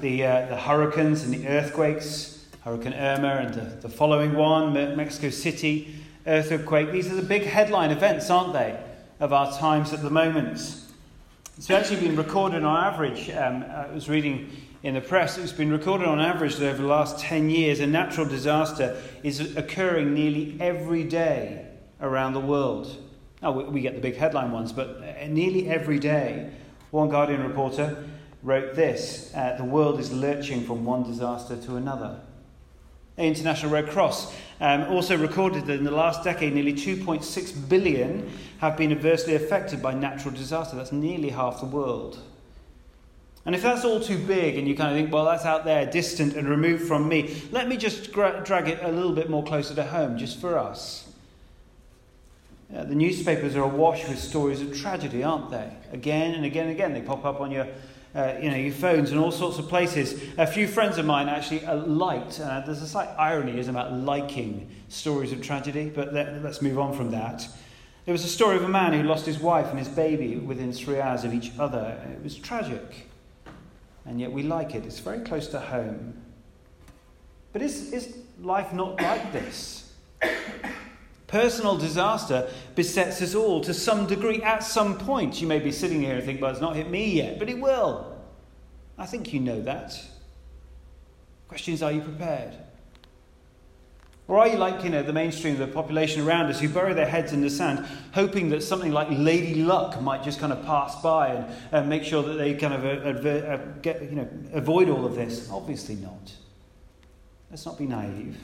the, uh, the hurricanes and the earthquakes, Hurricane Irma and the, the following one, Mexico City earthquake. These are the big headline events, aren't they, of our times at the moment. It's actually been recorded on average. Um, I was reading in the press, it's been recorded on average that over the last 10 years, a natural disaster is occurring nearly every day around the world. Now, we get the big headline ones, but uh, nearly every day. One Guardian reporter wrote this uh, The world is lurching from one disaster to another. The International Red Cross um, also recorded that in the last decade, nearly 2.6 billion have been adversely affected by natural disaster. That's nearly half the world. And if that's all too big and you kind of think, well, that's out there, distant and removed from me, let me just gra- drag it a little bit more closer to home, just for us. Yeah, the newspapers are awash with stories of tragedy, aren't they? Again and again and again. They pop up on your, uh, you know, your phones and all sorts of places. A few friends of mine actually uh, liked, uh, there's a slight irony isn't about liking stories of tragedy, but let, let's move on from that. There was a story of a man who lost his wife and his baby within three hours of each other. It was tragic and yet we like it. It's very close to home. But is, is life not like this? Personal disaster besets us all to some degree at some point. You may be sitting here and think, well, it's not hit me yet, but it will. I think you know that. Question is, are you prepared? Or are you like, you know, the mainstream of the population around us who bury their heads in the sand, hoping that something like Lady Luck might just kind of pass by and, and make sure that they kind of uh, uh, get, you know, avoid all of this? Obviously not. Let's not be naive.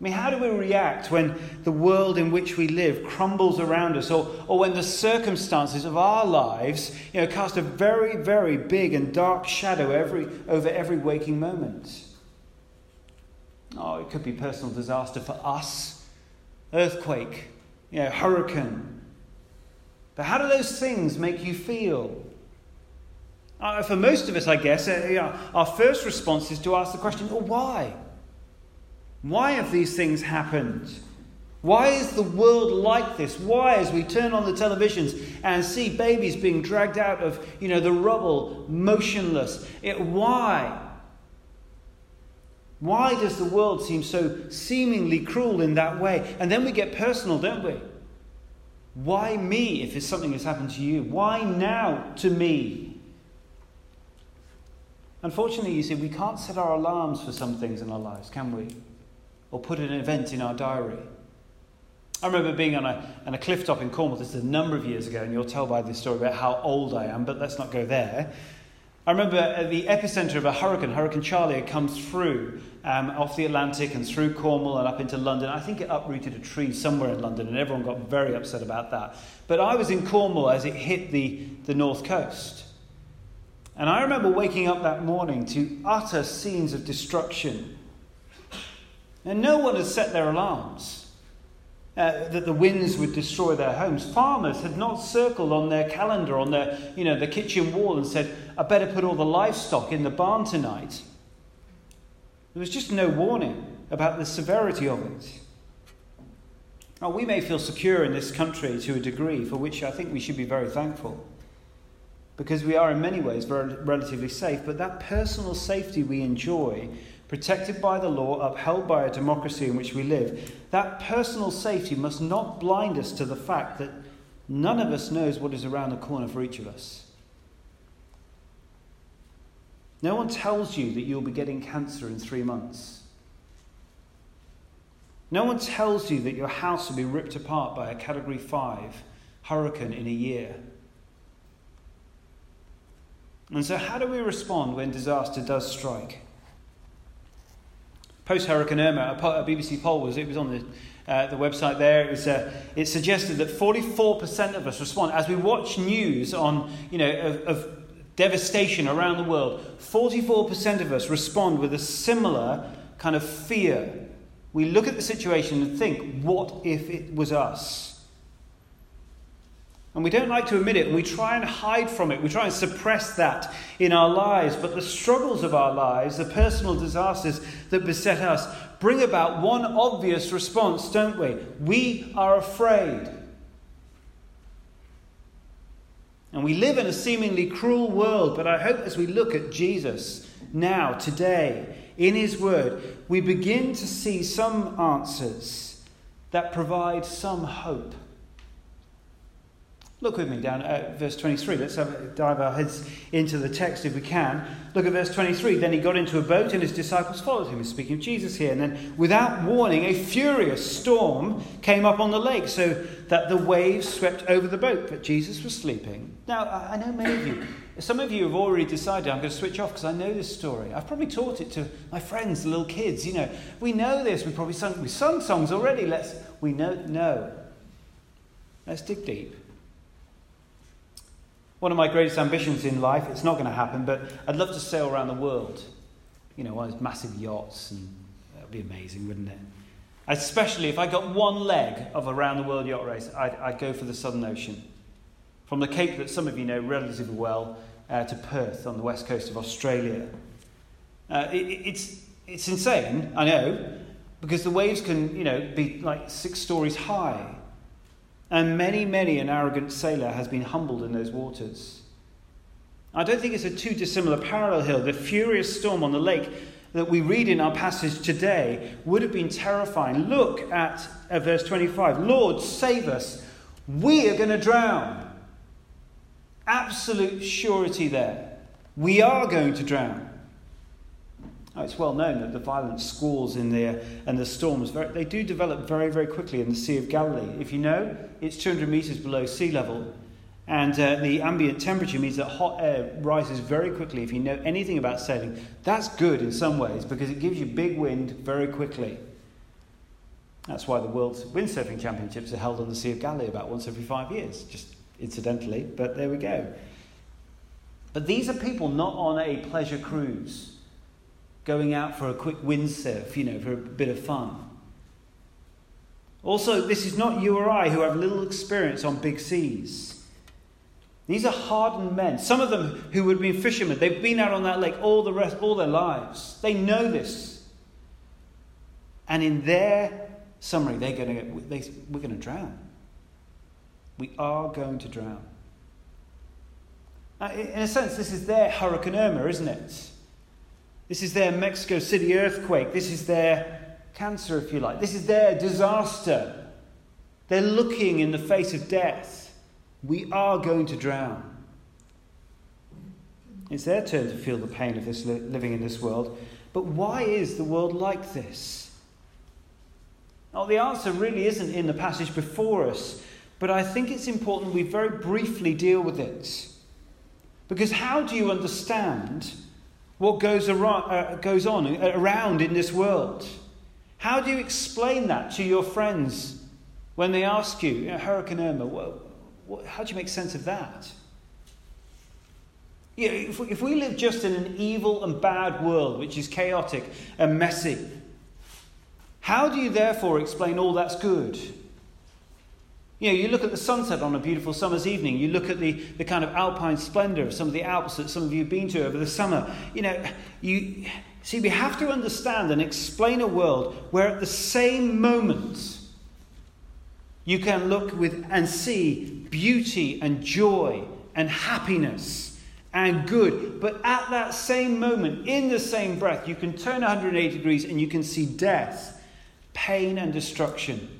I mean, how do we react when the world in which we live crumbles around us, or, or when the circumstances of our lives you know, cast a very, very big and dark shadow every, over every waking moment? Oh, it could be personal disaster for us, earthquake, you know, hurricane. But how do those things make you feel? Uh, for most of us, I guess, uh, our first response is to ask the question, well, why? Why have these things happened? Why is the world like this? Why, as we turn on the televisions and see babies being dragged out of, you know, the rubble, motionless, it, why? Why does the world seem so seemingly cruel in that way? And then we get personal, don't we? Why me if it's something that's happened to you? Why now to me? Unfortunately, you see, we can't set our alarms for some things in our lives, can we? Or put an event in our diary. I remember being on a, on a cliff top in Cornwall, this is a number of years ago, and you'll tell by this story about how old I am, but let's not go there. I remember at the epicenter of a hurricane, Hurricane Charley had come through um, off the Atlantic and through Cornwall and up into London. I think it uprooted a tree somewhere in London, and everyone got very upset about that. But I was in Cornwall as it hit the, the north coast. And I remember waking up that morning to utter scenes of destruction. And no one had set their alarms. Uh, that the winds would destroy their homes. Farmers had not circled on their calendar, on their, you know, the kitchen wall, and said, "I better put all the livestock in the barn tonight." There was just no warning about the severity of it. Now, we may feel secure in this country to a degree, for which I think we should be very thankful, because we are in many ways relatively safe. But that personal safety we enjoy protected by the law, upheld by a democracy in which we live, that personal safety must not blind us to the fact that none of us knows what is around the corner for each of us. No one tells you that you'll be getting cancer in three months. No one tells you that your house will be ripped apart by a Category 5 hurricane in a year. And so, how do we respond when disaster does strike? Post Hurricane Irma, a BBC poll was it was on the uh, the website there. It was uh, it suggested that 44% of us respond as we watch news on you know of, of devastation around the world. 44% of us respond with a similar kind of fear. We look at the situation and think, what if it was us? And we don't like to admit it, and we try and hide from it. We try and suppress that in our lives. But the struggles of our lives, the personal disasters that beset us, bring about one obvious response, don't we? We are afraid. And we live in a seemingly cruel world, but I hope as we look at Jesus now, today, in His Word, we begin to see some answers that provide some hope. Look with me down at verse 23. Let's have, dive our heads into the text if we can. Look at verse 23. Then he got into a boat and his disciples followed him. He's speaking of Jesus here. And then, without warning, a furious storm came up on the lake so that the waves swept over the boat. But Jesus was sleeping. Now, I know many of you, some of you have already decided I'm going to switch off because I know this story. I've probably taught it to my friends, the little kids. You know, we know this. We've probably sung, we sung songs already. Let's, we know, no. Let's dig deep. One of my greatest ambitions in life, it's not going to happen, but I'd love to sail around the world. You know, one of those massive yachts, and that would be amazing, wouldn't it? Especially if I got one leg of a round the world yacht race, I'd, I'd go for the Southern Ocean. From the Cape that some of you know relatively well uh, to Perth on the west coast of Australia. Uh, it, it's, it's insane, I know, because the waves can, you know, be like six stories high. And many, many an arrogant sailor has been humbled in those waters. I don't think it's a too dissimilar parallel here. The furious storm on the lake that we read in our passage today would have been terrifying. Look at, at verse 25 Lord, save us. We are going to drown. Absolute surety there. We are going to drown. Oh, it's well known that the violent squalls in there and the storms, they do develop very, very quickly in the Sea of Galilee. If you know, it's 200 metres below sea level. And uh, the ambient temperature means that hot air rises very quickly. If you know anything about sailing, that's good in some ways because it gives you big wind very quickly. That's why the World Windsurfing Championships are held on the Sea of Galilee about once every five years, just incidentally, but there we go. But these are people not on a pleasure cruise going out for a quick windsurf, you know, for a bit of fun. Also, this is not you or I who have little experience on big seas. These are hardened men. Some of them who would be fishermen, they've been out on that lake all the rest, all their lives. They know this. And in their summary, they're going to, they, we're going to drown. We are going to drown. Now, in a sense, this is their Hurricane Irma, isn't it? This is their Mexico City earthquake. This is their cancer, if you like. This is their disaster. They're looking in the face of death. We are going to drown. It's their turn to feel the pain of this living in this world. But why is the world like this? Well, the answer really isn't in the passage before us, but I think it's important we very briefly deal with it. Because how do you understand what goes, around, uh, goes on around in this world. How do you explain that to your friends when they ask you, you know, Hurricane Irma, what, what, how do you make sense of that? You know, if, if we live just in an evil and bad world, which is chaotic and messy, how do you therefore explain all that's good? You know, you look at the sunset on a beautiful summer's evening. You look at the, the kind of alpine splendor of some of the Alps that some of you have been to over the summer. You know, you see, we have to understand and explain a world where at the same moment you can look with and see beauty and joy and happiness and good. But at that same moment, in the same breath, you can turn 180 degrees and you can see death, pain, and destruction.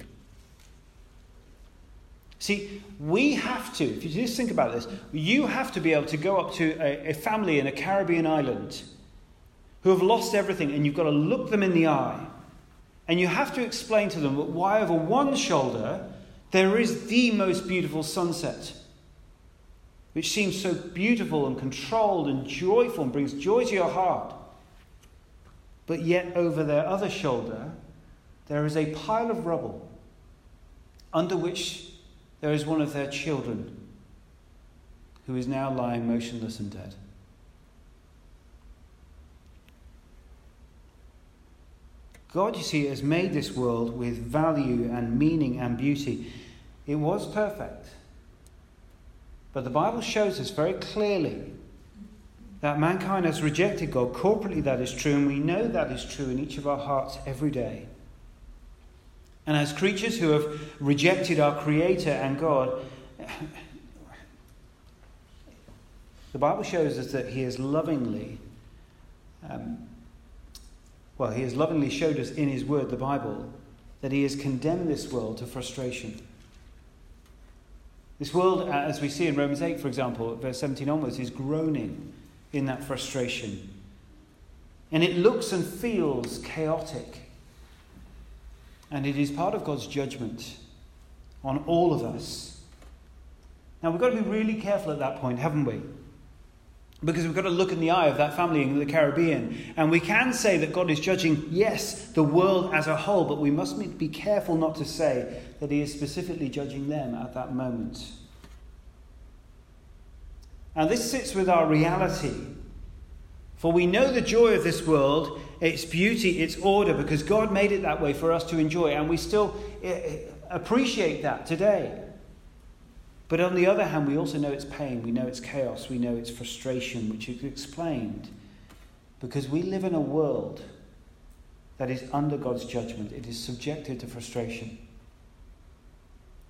See, we have to, if you just think about this, you have to be able to go up to a, a family in a Caribbean island who have lost everything, and you've got to look them in the eye. And you have to explain to them why over one shoulder there is the most beautiful sunset, which seems so beautiful and controlled and joyful and brings joy to your heart. But yet over their other shoulder there is a pile of rubble under which there is one of their children who is now lying motionless and dead. God, you see, has made this world with value and meaning and beauty. It was perfect. But the Bible shows us very clearly that mankind has rejected God. Corporately, that is true, and we know that is true in each of our hearts every day. And as creatures who have rejected our Creator and God, The Bible shows us that He has lovingly, um, well, He has lovingly showed us in His Word, the Bible, that He has condemned this world to frustration. This world, as we see in Romans 8, for example, verse 17 onwards, is groaning in that frustration. And it looks and feels chaotic. And it is part of God's judgment on all of us. Now, we've got to be really careful at that point, haven't we? Because we've got to look in the eye of that family in the Caribbean. And we can say that God is judging, yes, the world as a whole, but we must be careful not to say that He is specifically judging them at that moment. And this sits with our reality. For we know the joy of this world, its beauty, its order, because God made it that way for us to enjoy. And we still eh, eh, appreciate that today. But on the other hand, we also know it's pain, we know it's chaos, we know it's frustration, which is explained because we live in a world that is under God's judgment, it is subjected to frustration.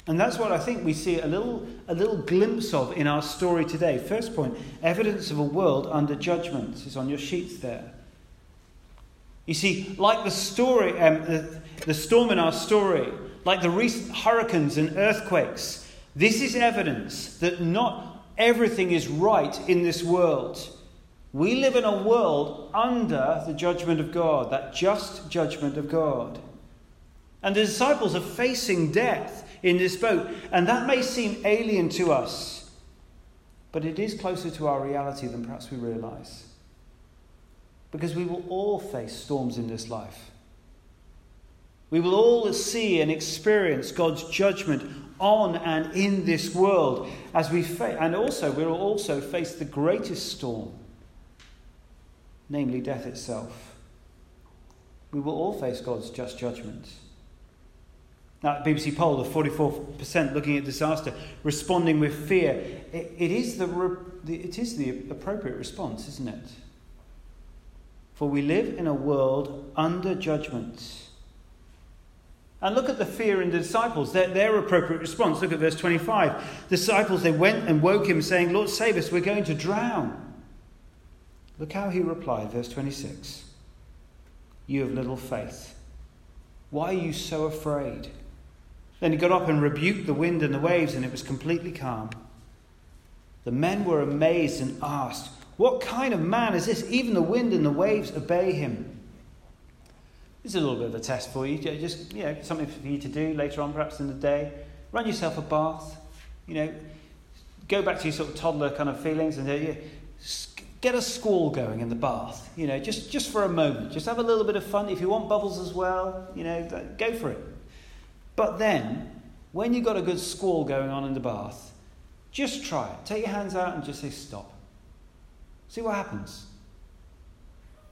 And that's what I think we see a little, a little glimpse of in our story today. First point evidence of a world under judgment is on your sheets there. You see, like the story, um, the, the storm in our story, like the recent hurricanes and earthquakes, this is evidence that not everything is right in this world. We live in a world under the judgment of God, that just judgment of God. And the disciples are facing death in this boat, and that may seem alien to us, but it is closer to our reality than perhaps we realize. Because we will all face storms in this life. We will all see and experience God's judgment on and in this world as we face, and also we will also face the greatest storm, namely death itself. We will all face God's just judgment. Now, BBC poll of 44% looking at disaster, responding with fear. it, it, is the, it is the appropriate response, isn't it? For we live in a world under judgment. And look at the fear in the disciples, their, their appropriate response. Look at verse 25. The disciples, they went and woke him, saying, Lord, save us, we're going to drown. Look how he replied, verse 26. You have little faith. Why are you so afraid? Then he got up and rebuked the wind and the waves, and it was completely calm. The men were amazed and asked, What kind of man is this? Even the wind and the waves obey him. This is a little bit of a test for you. Just you know, something for you to do later on, perhaps in the day. Run yourself a bath. You know, go back to your sort of toddler kind of feelings and uh, get a squall going in the bath. You know, just just for a moment. Just have a little bit of fun. If you want bubbles as well, you know, go for it. But then, when you've got a good squall going on in the bath, just try it. Take your hands out and just say stop. See what happens.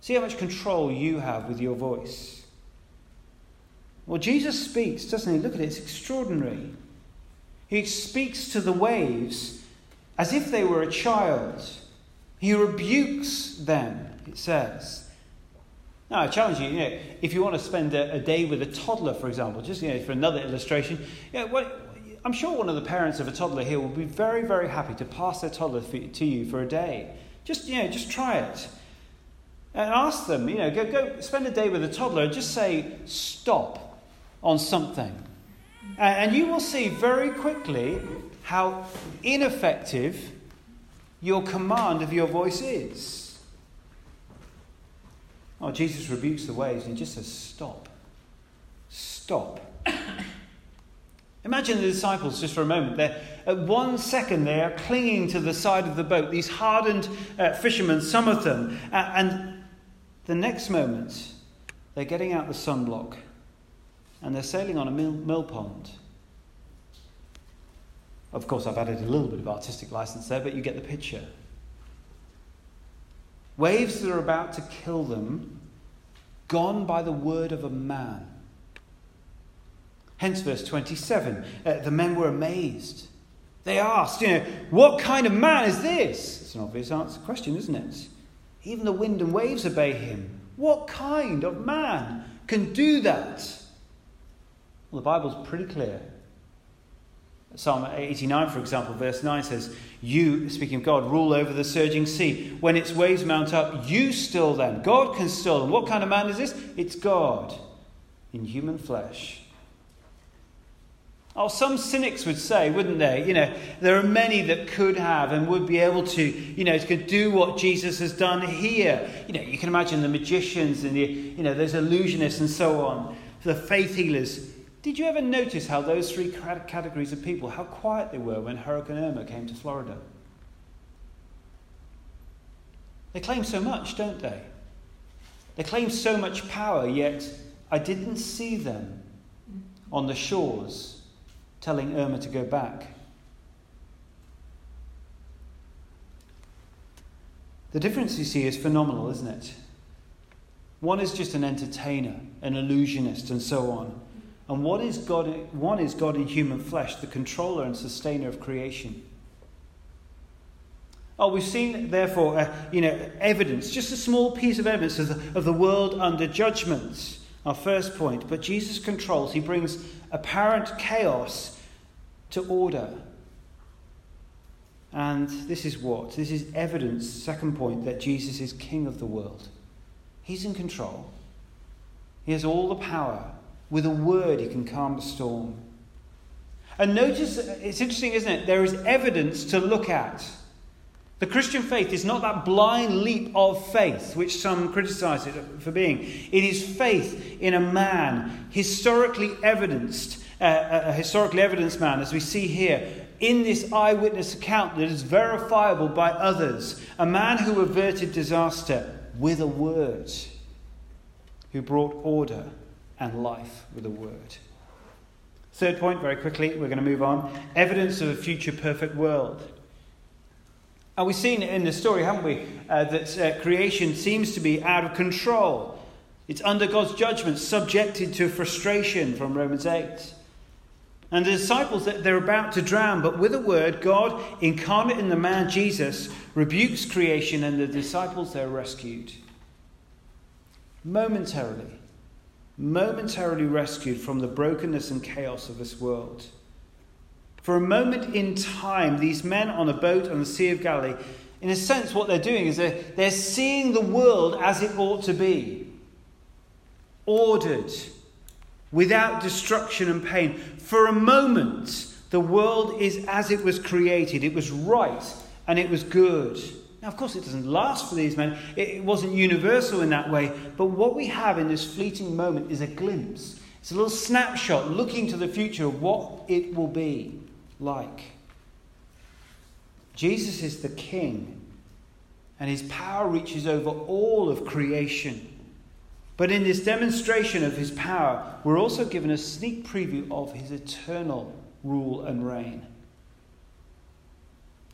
See how much control you have with your voice. Well, Jesus speaks, doesn't he? Look at it, it's extraordinary. He speaks to the waves as if they were a child. He rebukes them, it says. Now, I challenge you, you know, if you want to spend a, a, day with a toddler, for example, just you know, for another illustration, you know, what, I'm sure one of the parents of a toddler here will be very, very happy to pass their toddler for, to you for a day. Just, you know, just try it. And ask them, you know, go, go spend a day with a toddler and just say, stop on something. And you will see very quickly how ineffective your command of your voice is. Oh, Jesus rebukes the waves and he just says, Stop. Stop. Imagine the disciples just for a moment. They're, at one second, they are clinging to the side of the boat, these hardened uh, fishermen, some of them. Uh, and the next moment, they're getting out the sunblock and they're sailing on a mill, mill pond. Of course, I've added a little bit of artistic license there, but you get the picture. Waves that are about to kill them, gone by the word of a man. Hence, verse 27 uh, the men were amazed. They asked, you know, what kind of man is this? It's an obvious answer question, isn't it? Even the wind and waves obey him. What kind of man can do that? Well, the Bible's pretty clear. Psalm 89, for example, verse 9 says, You, speaking of God, rule over the surging sea. When its waves mount up, you still them. God can still them. What kind of man is this? It's God in human flesh. Oh, some cynics would say, wouldn't they? You know, there are many that could have and would be able to, you know, could do what Jesus has done here. You know, you can imagine the magicians and the, you know, those illusionists and so on, the faith healers. Did you ever notice how those three categories of people, how quiet they were when Hurricane Irma came to Florida? They claim so much, don't they? They claim so much power, yet I didn't see them on the shores telling Irma to go back. The difference you see is phenomenal, isn't it? One is just an entertainer, an illusionist, and so on. And what is God, one is God in human flesh, the controller and sustainer of creation. Oh, we've seen, therefore, uh, you know, evidence, just a small piece of evidence of the, of the world under judgment. Our first point. But Jesus controls, he brings apparent chaos to order. And this is what? This is evidence, second point, that Jesus is king of the world. He's in control. He has all the power. With a word, he can calm the storm. And notice, it's interesting, isn't it? There is evidence to look at. The Christian faith is not that blind leap of faith, which some criticize it for being. It is faith in a man, historically evidenced, uh, a historically evidenced man, as we see here, in this eyewitness account that is verifiable by others. A man who averted disaster with a word, who brought order and life with a word. Third point, very quickly, we're going to move on evidence of a future perfect world. And we've seen in the story, haven't we, uh, that uh, creation seems to be out of control. It's under God's judgment, subjected to frustration from Romans 8. And the disciples, that they're about to drown, but with a word, God, incarnate in the man Jesus, rebukes creation, and the disciples, they're rescued. Momentarily, momentarily rescued from the brokenness and chaos of this world. For a moment in time, these men on a boat on the Sea of Galilee, in a sense, what they're doing is they're, they're seeing the world as it ought to be ordered, without destruction and pain. For a moment, the world is as it was created. It was right and it was good. Now, of course, it doesn't last for these men. It wasn't universal in that way. But what we have in this fleeting moment is a glimpse. It's a little snapshot looking to the future of what it will be like. Jesus is the King, and his power reaches over all of creation. But in this demonstration of his power, we're also given a sneak preview of his eternal rule and reign.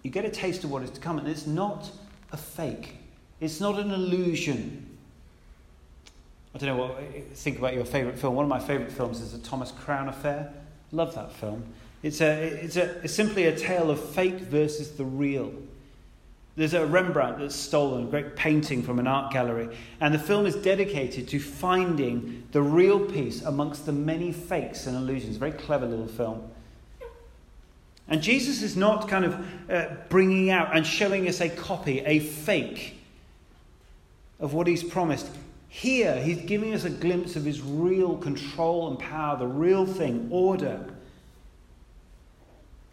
You get a taste of what is to come, and it's not a fake, it's not an illusion. I don't know what think about your favourite film. One of my favourite films is the Thomas Crown Affair. Love that film. It's, a, it's, a, it's simply a tale of fake versus the real. There's a Rembrandt that's stolen, a great painting from an art gallery, and the film is dedicated to finding the real piece amongst the many fakes and illusions. Very clever little film. And Jesus is not kind of uh, bringing out and showing us a copy, a fake of what he's promised. Here, he's giving us a glimpse of his real control and power, the real thing, order.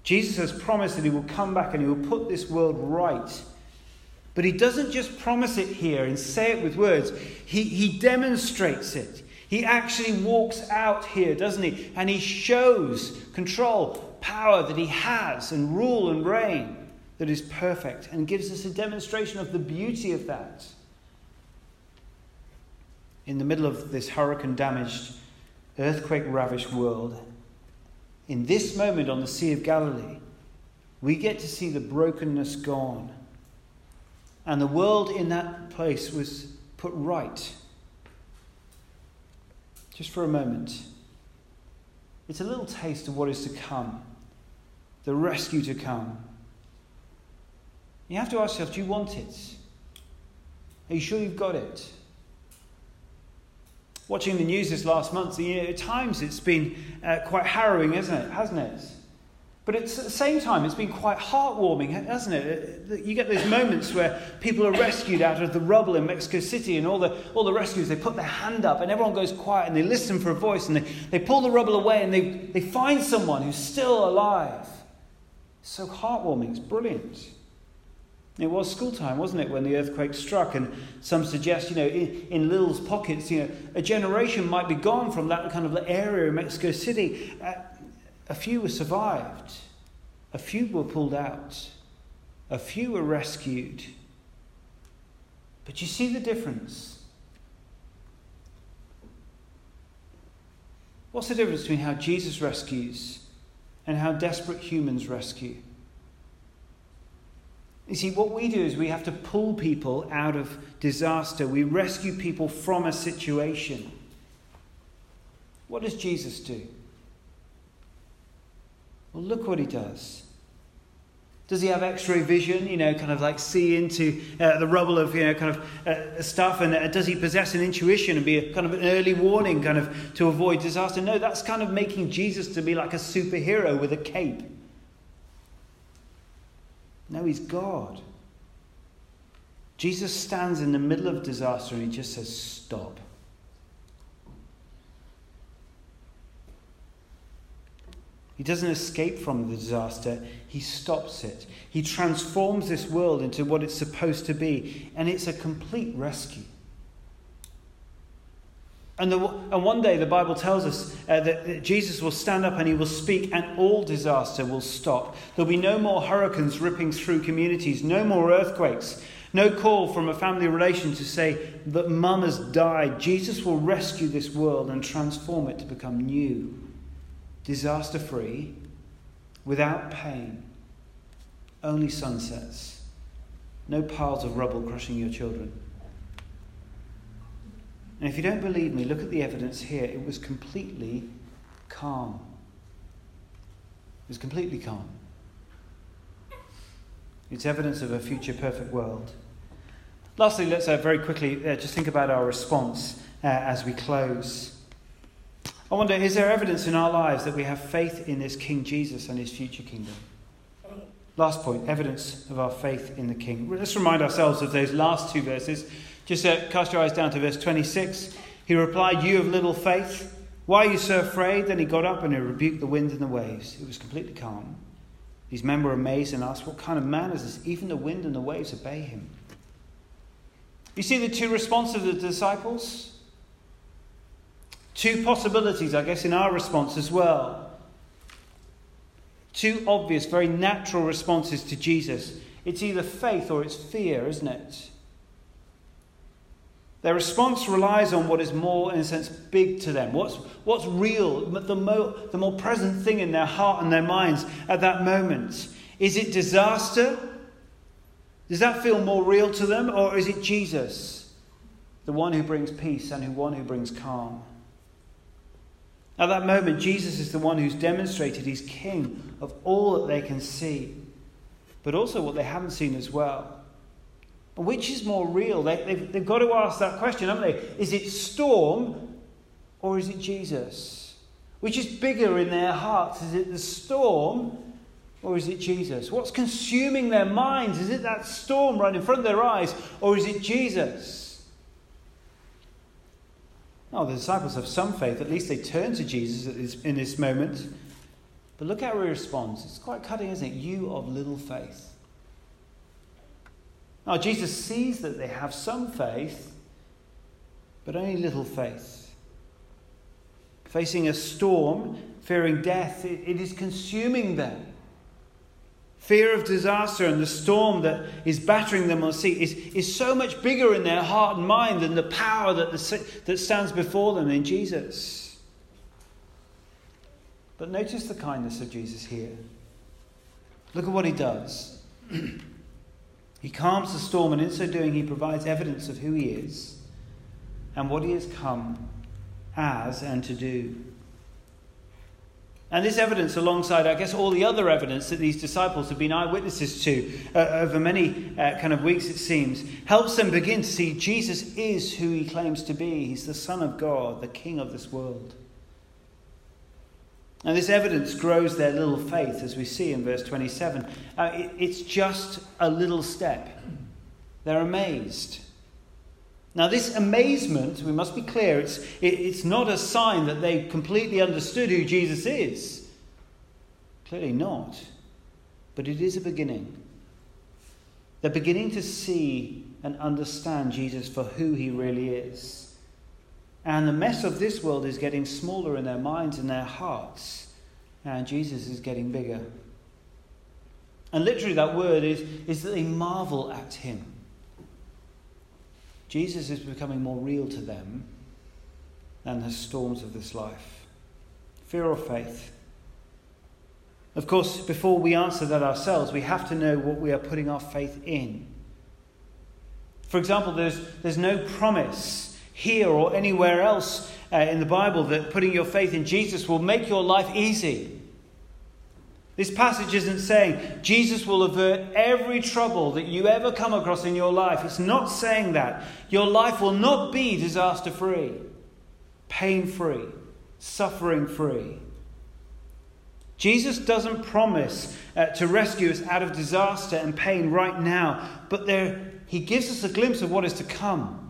Jesus has promised that he will come back and he will put this world right. But he doesn't just promise it here and say it with words, he, he demonstrates it. He actually walks out here, doesn't he? And he shows control, power that he has, and rule and reign that is perfect, and gives us a demonstration of the beauty of that. In the middle of this hurricane damaged, earthquake ravished world, in this moment on the Sea of Galilee, we get to see the brokenness gone and the world in that place was put right. Just for a moment. It's a little taste of what is to come, the rescue to come. You have to ask yourself do you want it? Are you sure you've got it? Watching the news this last month, you know, at times it's been uh, quite harrowing, isn't it? Hasn't it? But at the same time, it's been quite heartwarming, hasn't it? You get those moments where people are rescued out of the rubble in Mexico City, and all the, all the rescuers, they put their hand up, and everyone goes quiet, and they listen for a voice, and they, they pull the rubble away, and they, they find someone who's still alive. So heartwarming, it's brilliant. It was school time, wasn't it, when the earthquake struck? And some suggest, you know, in, in Lil's pockets, you know, a generation might be gone from that kind of area in Mexico City. Uh, a few were survived, a few were pulled out, a few were rescued. But you see the difference. What's the difference between how Jesus rescues and how desperate humans rescue? You see, what we do is we have to pull people out of disaster. We rescue people from a situation. What does Jesus do? Well, look what he does. Does he have X-ray vision? You know, kind of like see into uh, the rubble of you know kind of uh, stuff, and uh, does he possess an intuition and be a kind of an early warning, kind of to avoid disaster? No, that's kind of making Jesus to be like a superhero with a cape. No, he's God. Jesus stands in the middle of disaster and he just says, "Stop." He doesn't escape from the disaster, he stops it. He transforms this world into what it's supposed to be, and it's a complete rescue. And, the, and one day the Bible tells us uh, that, that Jesus will stand up and he will speak, and all disaster will stop. There'll be no more hurricanes ripping through communities, no more earthquakes, no call from a family relation to say that mum has died. Jesus will rescue this world and transform it to become new disaster free, without pain, only sunsets, no piles of rubble crushing your children. And if you don't believe me, look at the evidence here. It was completely calm. It was completely calm. It's evidence of a future perfect world. Lastly, let's uh, very quickly uh, just think about our response uh, as we close. I wonder, is there evidence in our lives that we have faith in this King Jesus and his future kingdom? Last point evidence of our faith in the King. Let's remind ourselves of those last two verses. Just uh, cast your eyes down to verse 26. He replied, You have little faith. Why are you so afraid? Then he got up and he rebuked the wind and the waves. It was completely calm. These men were amazed and asked, What kind of man is this? Even the wind and the waves obey him. You see the two responses of the disciples? Two possibilities, I guess, in our response as well. Two obvious, very natural responses to Jesus. It's either faith or it's fear, isn't it? Their response relies on what is more, in a sense, big to them. What's, what's real, the more, the more present thing in their heart and their minds at that moment. Is it disaster? Does that feel more real to them? Or is it Jesus, the one who brings peace and the one who brings calm? At that moment, Jesus is the one who's demonstrated he's king of all that they can see, but also what they haven't seen as well. Which is more real? They, they've, they've got to ask that question, haven't they? Is it storm or is it Jesus? Which is bigger in their hearts? Is it the storm or is it Jesus? What's consuming their minds? Is it that storm right in front of their eyes or is it Jesus? Oh, the disciples have some faith. At least they turn to Jesus in this moment. But look how he responds. It's quite cutting, isn't it? You of little faith. Now, Jesus sees that they have some faith, but only little faith. Facing a storm, fearing death, it, it is consuming them. Fear of disaster and the storm that is battering them on the sea is, is so much bigger in their heart and mind than the power that, the, that stands before them in Jesus. But notice the kindness of Jesus here. Look at what he does. he calms the storm, and in so doing, he provides evidence of who he is and what he has come as and to do. And this evidence, alongside, I guess, all the other evidence that these disciples have been eyewitnesses to uh, over many uh, kind of weeks, it seems, helps them begin to see Jesus is who he claims to be. He's the Son of God, the King of this world. And this evidence grows their little faith, as we see in verse 27. Uh, it, it's just a little step. They're amazed. Now, this amazement, we must be clear, it's, it, it's not a sign that they completely understood who Jesus is. Clearly not. But it is a beginning. They're beginning to see and understand Jesus for who he really is. And the mess of this world is getting smaller in their minds and their hearts. And Jesus is getting bigger. And literally, that word is, is that they marvel at him. Jesus is becoming more real to them than the storms of this life. Fear or faith? Of course, before we answer that ourselves, we have to know what we are putting our faith in. For example, there's, there's no promise here or anywhere else uh, in the Bible that putting your faith in Jesus will make your life easy. This passage isn't saying Jesus will avert every trouble that you ever come across in your life. It's not saying that. Your life will not be disaster free, pain free, suffering free. Jesus doesn't promise uh, to rescue us out of disaster and pain right now, but there, he gives us a glimpse of what is to come.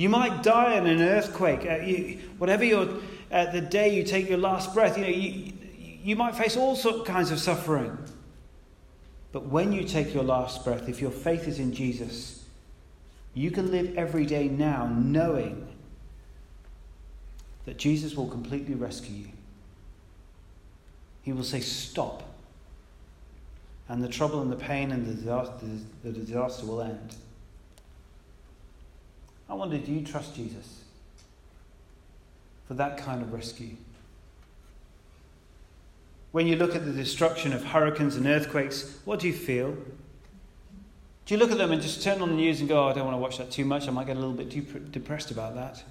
You might die in an earthquake. Uh, you, whatever your, uh, the day you take your last breath, you know, you, you might face all sorts kinds of suffering. But when you take your last breath, if your faith is in Jesus, you can live every day now knowing that Jesus will completely rescue you. He will say, Stop. And the trouble and the pain and the disaster, the disaster will end. I wonder, do you trust Jesus for that kind of rescue? When you look at the destruction of hurricanes and earthquakes, what do you feel? Do you look at them and just turn on the news and go, oh, I don't want to watch that too much, I might get a little bit too depressed about that?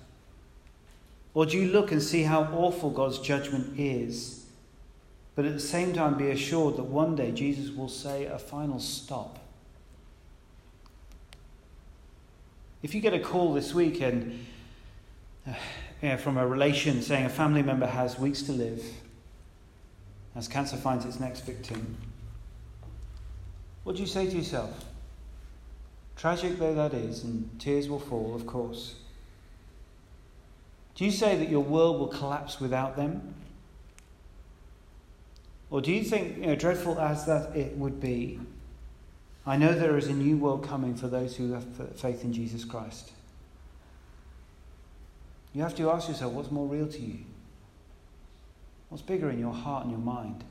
Or do you look and see how awful God's judgment is, but at the same time be assured that one day Jesus will say a final stop? If you get a call this week and uh, you know, from a relation saying a family member has weeks to live as cancer finds its next victim, what do you say to yourself? Tragic though that is, and tears will fall, of course. Do you say that your world will collapse without them? Or do you think, you know, dreadful as that it would be, I know there is a new world coming for those who have faith in Jesus Christ. You have to ask yourself what's more real to you? What's bigger in your heart and your mind?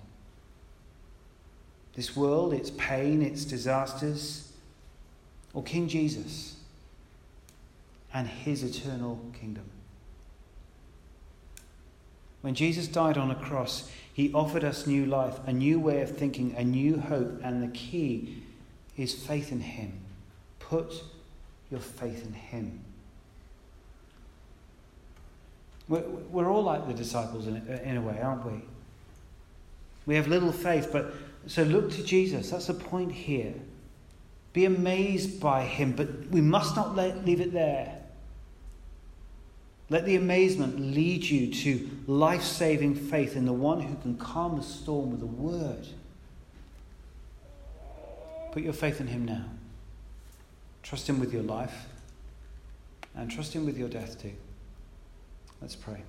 This world, its pain, its disasters, or King Jesus and his eternal kingdom? When Jesus died on a cross, he offered us new life, a new way of thinking, a new hope, and the key is faith in Him. Put your faith in Him. We're, we're all like the disciples in, in a way, aren't we? We have little faith, but so look to Jesus. That's the point here. Be amazed by Him, but we must not let, leave it there. Let the amazement lead you to life saving faith in the one who can calm a storm with a word. Put your faith in Him now. Trust Him with your life and trust Him with your death too. Let's pray.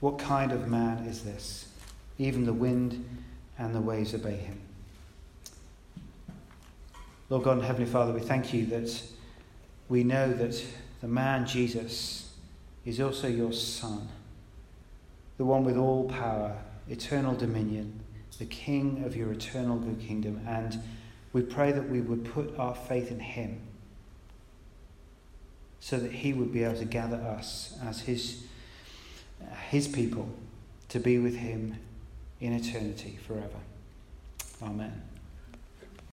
What kind of man is this? Even the wind and the waves obey him. Lord God and Heavenly Father, we thank you that we know that the man Jesus is also your Son, the one with all power, eternal dominion, the King of your eternal good kingdom. And we pray that we would put our faith in Him so that He would be able to gather us as His, his people to be with Him in eternity forever. Amen.